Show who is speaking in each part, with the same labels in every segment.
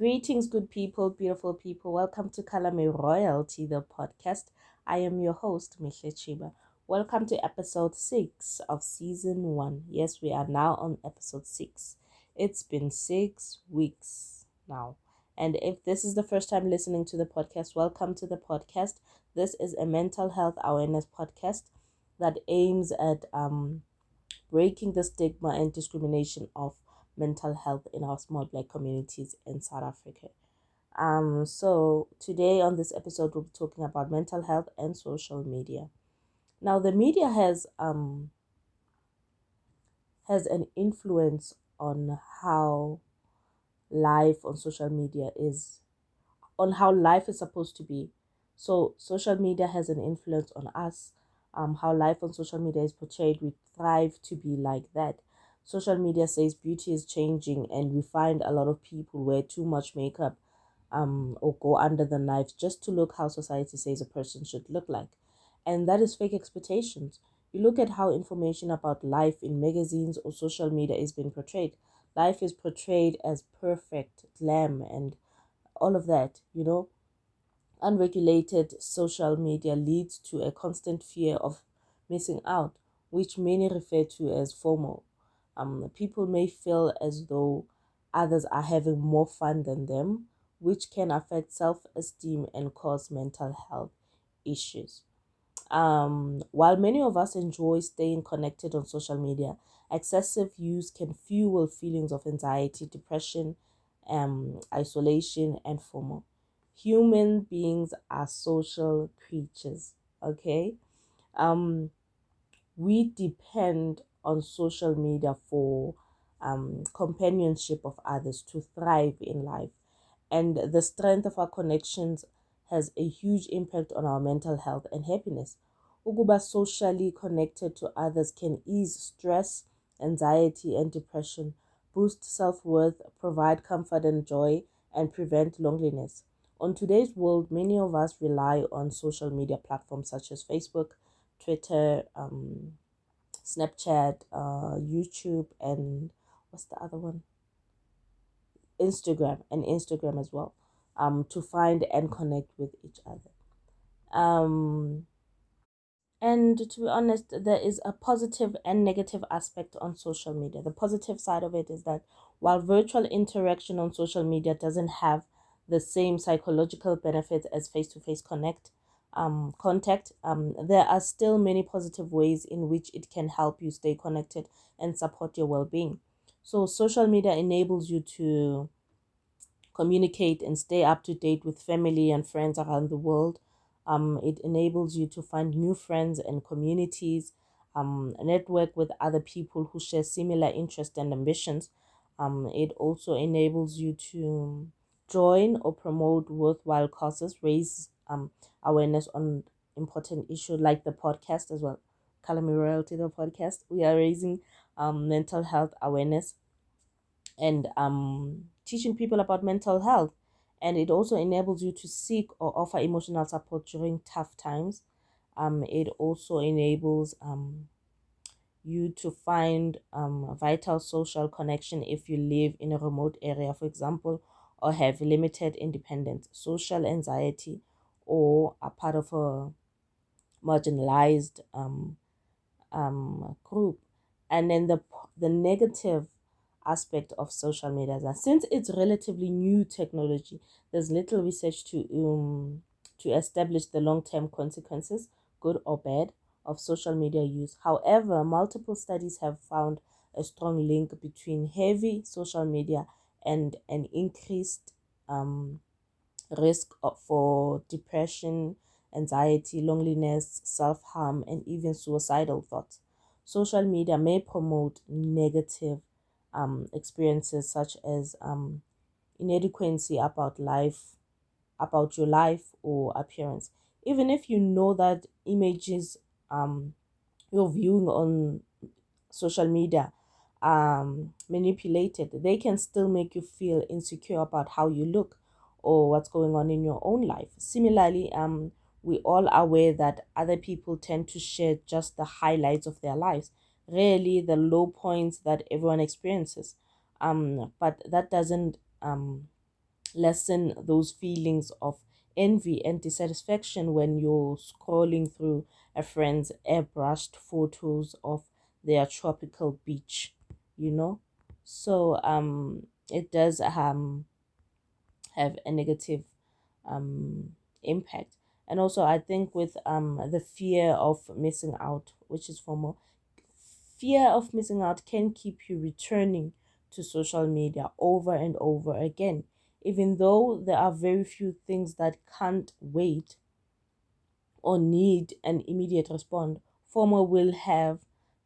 Speaker 1: Greetings, good people, beautiful people. Welcome to Kalame Royalty, the podcast. I am your host, Mihle Chiba. Welcome to episode 6 of season 1. Yes, we are now on episode 6. It's been six weeks now. And if this is the first time listening to the podcast, welcome to the podcast. This is a mental health awareness podcast that aims at um, breaking the stigma and discrimination of mental health in our small black communities in South Africa. Um, so today on this episode, we'll be talking about mental health and social media. Now, the media has um has an influence on how life on social media is, on how life is supposed to be. So social media has an influence on us. Um, how life on social media is portrayed. We thrive to be like that social media says beauty is changing and we find a lot of people wear too much makeup um or go under the knife just to look how society says a person should look like. And that is fake expectations. You look at how information about life in magazines or social media is being portrayed. Life is portrayed as perfect glam and all of that you know? Unregulated social media leads to a constant fear of missing out which many refer to as FOMO um, people may feel as though others are having more fun than them, which can affect self esteem and cause mental health issues. Um, while many of us enjoy staying connected on social media, excessive use can fuel feelings of anxiety, depression, um, isolation, and FOMO. Human beings are social creatures, okay? Um, we depend on social media for um, companionship of others to thrive in life. And the strength of our connections has a huge impact on our mental health and happiness. Ukuba socially connected to others can ease stress, anxiety, and depression, boost self worth, provide comfort and joy, and prevent loneliness. On today's world, many of us rely on social media platforms such as Facebook, Twitter, um, Snapchat, uh, YouTube, and what's the other one? Instagram and Instagram as well, um, to find and connect with each other. Um, and to be honest, there is a positive and negative aspect on social media. The positive side of it is that while virtual interaction on social media doesn't have the same psychological benefits as face to face connect, um, contact, um, there are still many positive ways in which it can help you stay connected and support your well being. So, social media enables you to communicate and stay up to date with family and friends around the world. Um, it enables you to find new friends and communities, um, network with other people who share similar interests and ambitions. Um, it also enables you to join or promote worthwhile causes, raise um, awareness on important issues like the podcast as well. Kalame Royalty, the podcast. We are raising um, mental health awareness and um, teaching people about mental health. And it also enables you to seek or offer emotional support during tough times. Um, it also enables um, you to find um, vital social connection if you live in a remote area, for example, or have limited independence, social anxiety, or are part of a marginalized um, um, group. And then the the negative aspect of social media that since it's relatively new technology, there's little research to um to establish the long term consequences, good or bad, of social media use. However, multiple studies have found a strong link between heavy social media and an increased um, risk for depression, anxiety, loneliness, self harm, and even suicidal thoughts. Social media may promote negative um, experiences such as um, inadequacy about life, about your life or appearance. Even if you know that images um, you're viewing on social media um manipulated they can still make you feel insecure about how you look or what's going on in your own life. Similarly, um, we all are aware that other people tend to share just the highlights of their lives, rarely the low points that everyone experiences. Um, but that doesn't um lessen those feelings of envy and dissatisfaction when you're scrolling through a friend's airbrushed photos of their tropical beach, you know. So um, it does um have a negative um impact. And also, I think with um the fear of missing out, which is FOMO, fear of missing out can keep you returning to social media over and over again even though there are very few things that can't wait or need an immediate response, FOMO will have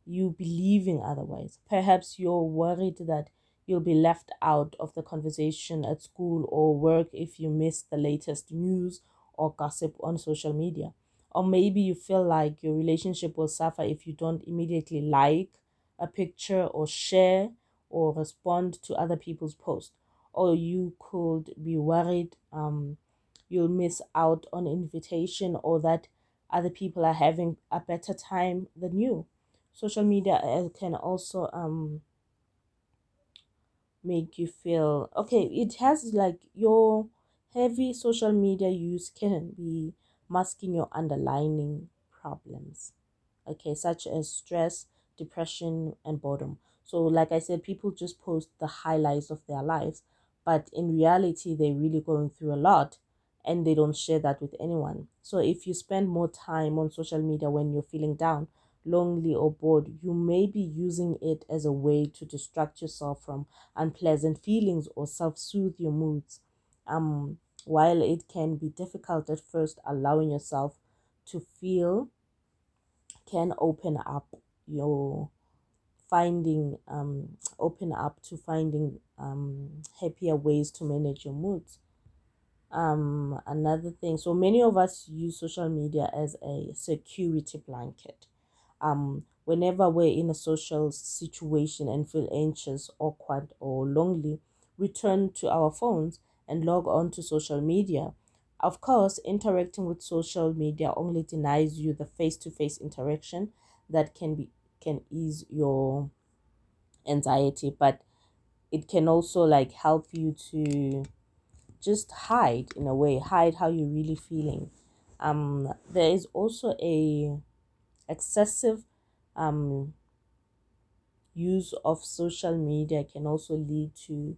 Speaker 1: you believing otherwise. Perhaps you're worried that you'll be left out of the conversation at school or work if you miss the latest news or gossip on social media. Or maybe you feel like your relationship will suffer if you don't immediately like a picture or share or respond to other people's posts or you could be worried um, you'll miss out on invitation or that other people are having a better time than you. Social media uh, can also um, make you feel okay. It has like your heavy social media use can be masking your underlying problems, okay, such as stress, depression, and boredom. So, like I said, people just post the highlights of their lives but in reality they're really going through a lot and they don't share that with anyone so if you spend more time on social media when you're feeling down lonely or bored you may be using it as a way to distract yourself from unpleasant feelings or self-soothe your moods. Um while it can be difficult at first allowing yourself to feel can open up your finding um, open up to finding um, happier ways to manage your moods. Um, another thing so many of us use social media as a security blanket um, whenever we're in a social situation and feel anxious awkward or lonely we turn to our phones and log on to social media. Of course interacting with social media only denies you the face-to-face interaction that can be can ease your anxiety but it can also like help you to just hide in a way hide how you're really feeling. Um there is also a excessive um use of social media can also lead to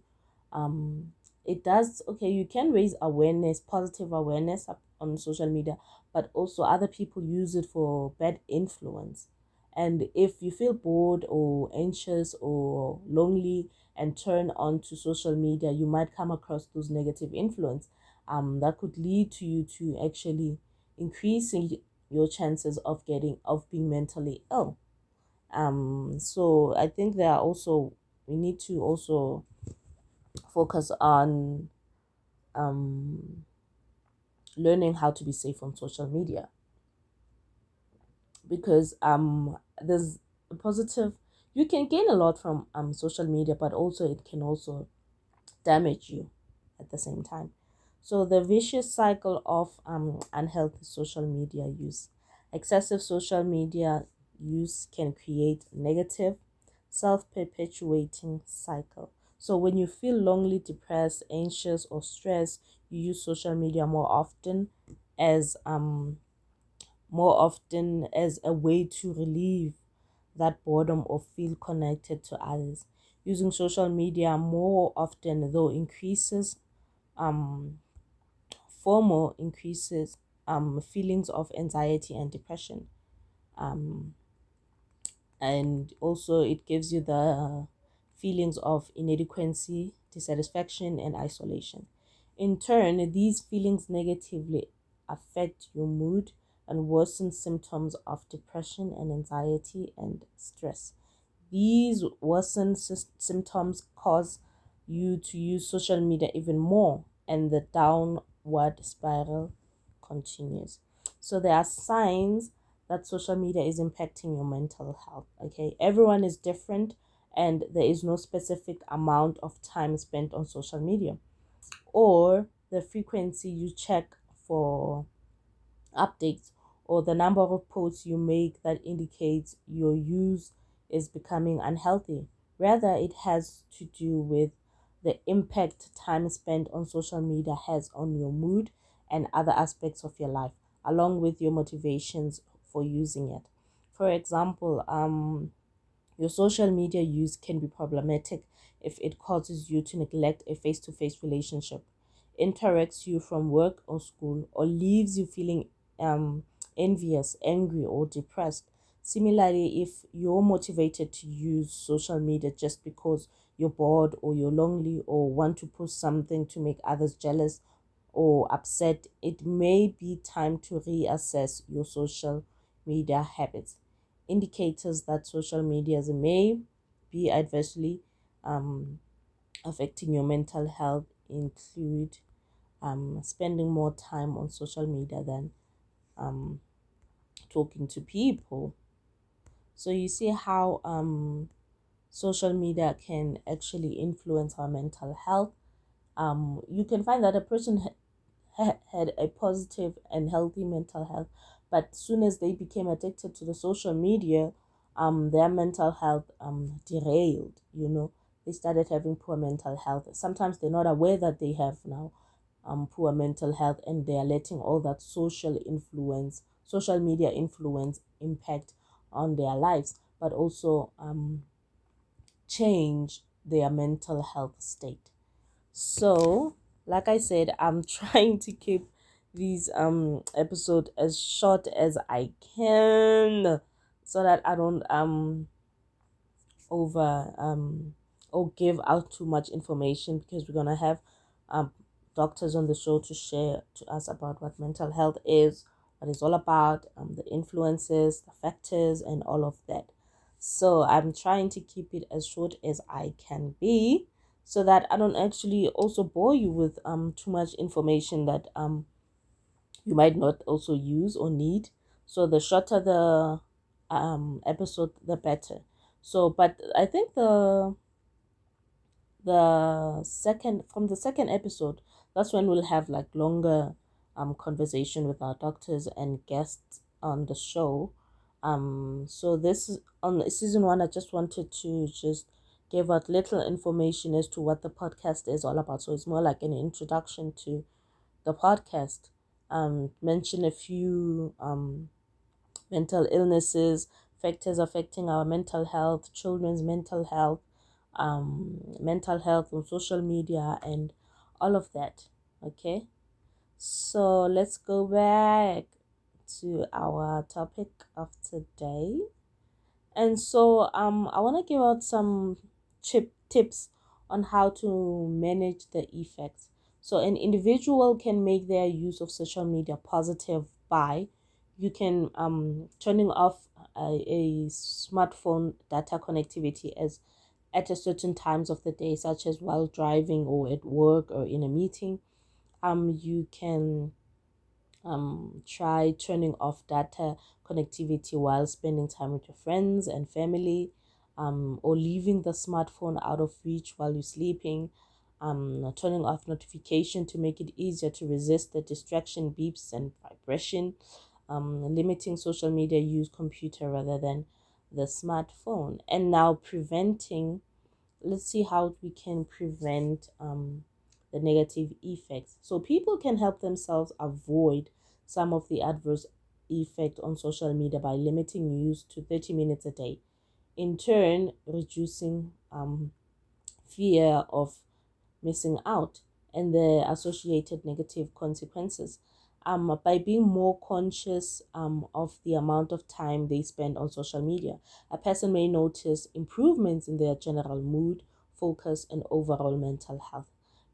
Speaker 1: um it does okay you can raise awareness positive awareness on social media but also other people use it for bad influence and if you feel bored or anxious or lonely and turn on to social media, you might come across those negative influence. Um, that could lead to you to actually increasing your chances of getting of being mentally ill. Um, so I think there are also we need to also focus on um learning how to be safe on social media because um there's a positive you can gain a lot from um social media but also it can also damage you at the same time so the vicious cycle of um unhealthy social media use excessive social media use can create negative self-perpetuating cycle so when you feel lonely depressed anxious or stressed you use social media more often as um more often as a way to relieve that boredom or feel connected to others. Using social media more often, though, increases um, FOMO, increases um, feelings of anxiety and depression. Um, and also, it gives you the feelings of inadequacy, dissatisfaction, and isolation. In turn, these feelings negatively affect your mood and worsen symptoms of depression and anxiety and stress. These worsened symptoms cause you to use social media even more, and the downward spiral continues. So, there are signs that social media is impacting your mental health. Okay, everyone is different, and there is no specific amount of time spent on social media or the frequency you check for updates or the number of posts you make that indicates your use is becoming unhealthy. Rather, it has to do with the impact time spent on social media has on your mood and other aspects of your life, along with your motivations for using it. For example, um, your social media use can be problematic if it causes you to neglect a face to face relationship, interrupts you from work or school, or leaves you feeling um, envious, angry, or depressed. Similarly, if you're motivated to use social media just because you're bored or you're lonely or want to post something to make others jealous or upset, it may be time to reassess your social media habits. Indicators that social media may be adversely um, affecting your mental health include um, spending more time on social media than um, talking to people. So you see how um, social media can actually influence our mental health. Um, you can find that a person ha- had a positive and healthy mental health, but soon as they became addicted to the social media, um, their mental health um derailed. You know, they started having poor mental health. Sometimes they're not aware that they have now um poor mental health, and they are letting all that social influence, social media influence, impact on their lives, but also um change their mental health state. So, like I said, I'm trying to keep these um episode as short as I can so that I don't um over um or give out too much information because we're gonna have um doctors on the show to share to us about what mental health is, what it's all about, um the influences, the factors and all of that. So I'm trying to keep it as short as I can be so that I don't actually also bore you with um too much information that um you might not also use or need. So the shorter the um episode the better. So but I think the the second from the second episode that's when we'll have like longer um conversation with our doctors and guests on the show. Um so this on season one i just wanted to just give out little information as to what the podcast is all about. So it's more like an introduction to the podcast. Um mention a few um mental illnesses factors affecting our mental health children's mental health um, mental health on social media and all of that. Okay, so let's go back to our topic of today. And so um, I want to give out some chip tips on how to manage the effects. So an individual can make their use of social media positive by you can um turning off a, a smartphone data connectivity as at a certain times of the day, such as while driving or at work or in a meeting. Um, you can um, try turning off data connectivity while spending time with your friends and family, um, or leaving the smartphone out of reach while you're sleeping. Um, turning off notification to make it easier to resist the distraction beeps and vibration. Um, limiting social media use computer rather than the smartphone and now preventing let's see how we can prevent um, the negative effects so people can help themselves avoid some of the adverse effect on social media by limiting use to 30 minutes a day in turn reducing um, fear of missing out and the associated negative consequences um, by being more conscious um, of the amount of time they spend on social media. A person may notice improvements in their general mood, focus, and overall mental health.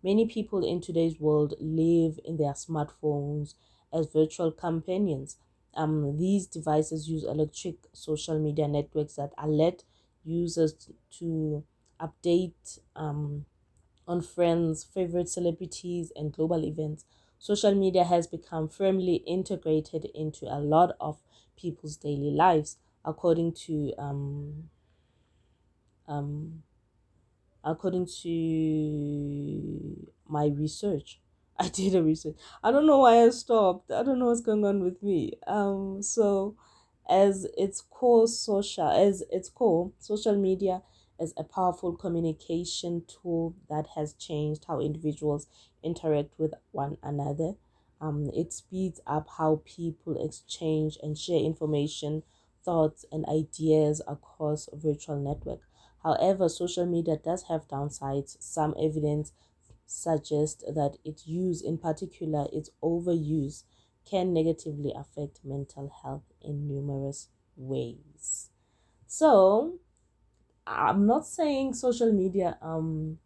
Speaker 1: Many people in today's world live in their smartphones as virtual companions. Um, these devices use electric social media networks that alert users to update um, on friends, favorite celebrities, and global events social media has become firmly integrated into a lot of people's daily lives, according to um, um, according to my research. I did a research. I don't know why I stopped. I don't know what's going on with me. Um, so as its core social as its core social media is a powerful communication tool that has changed how individuals interact with one another. Um, it speeds up how people exchange and share information, thoughts, and ideas across virtual network. However, social media does have downsides. Some evidence suggests that its use, in particular its overuse, can negatively affect mental health in numerous ways. So, I'm not saying social media um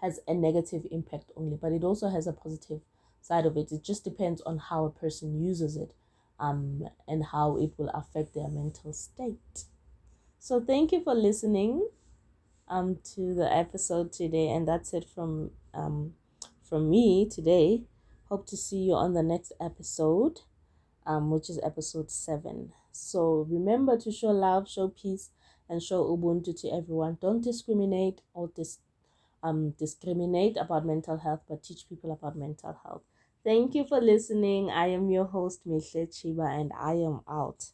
Speaker 1: has a negative impact only, but it also has a positive side of it. It just depends on how a person uses it um and how it will affect their mental state. So thank you for listening um to the episode today and that's it from um from me today. Hope to see you on the next episode um which is episode 7. So remember to show love, show peace and show Ubuntu to everyone. Don't discriminate or dis- um, discriminate about mental health, but teach people about mental health. Thank you for listening. I am your host, Mihle Chiba, and I am out.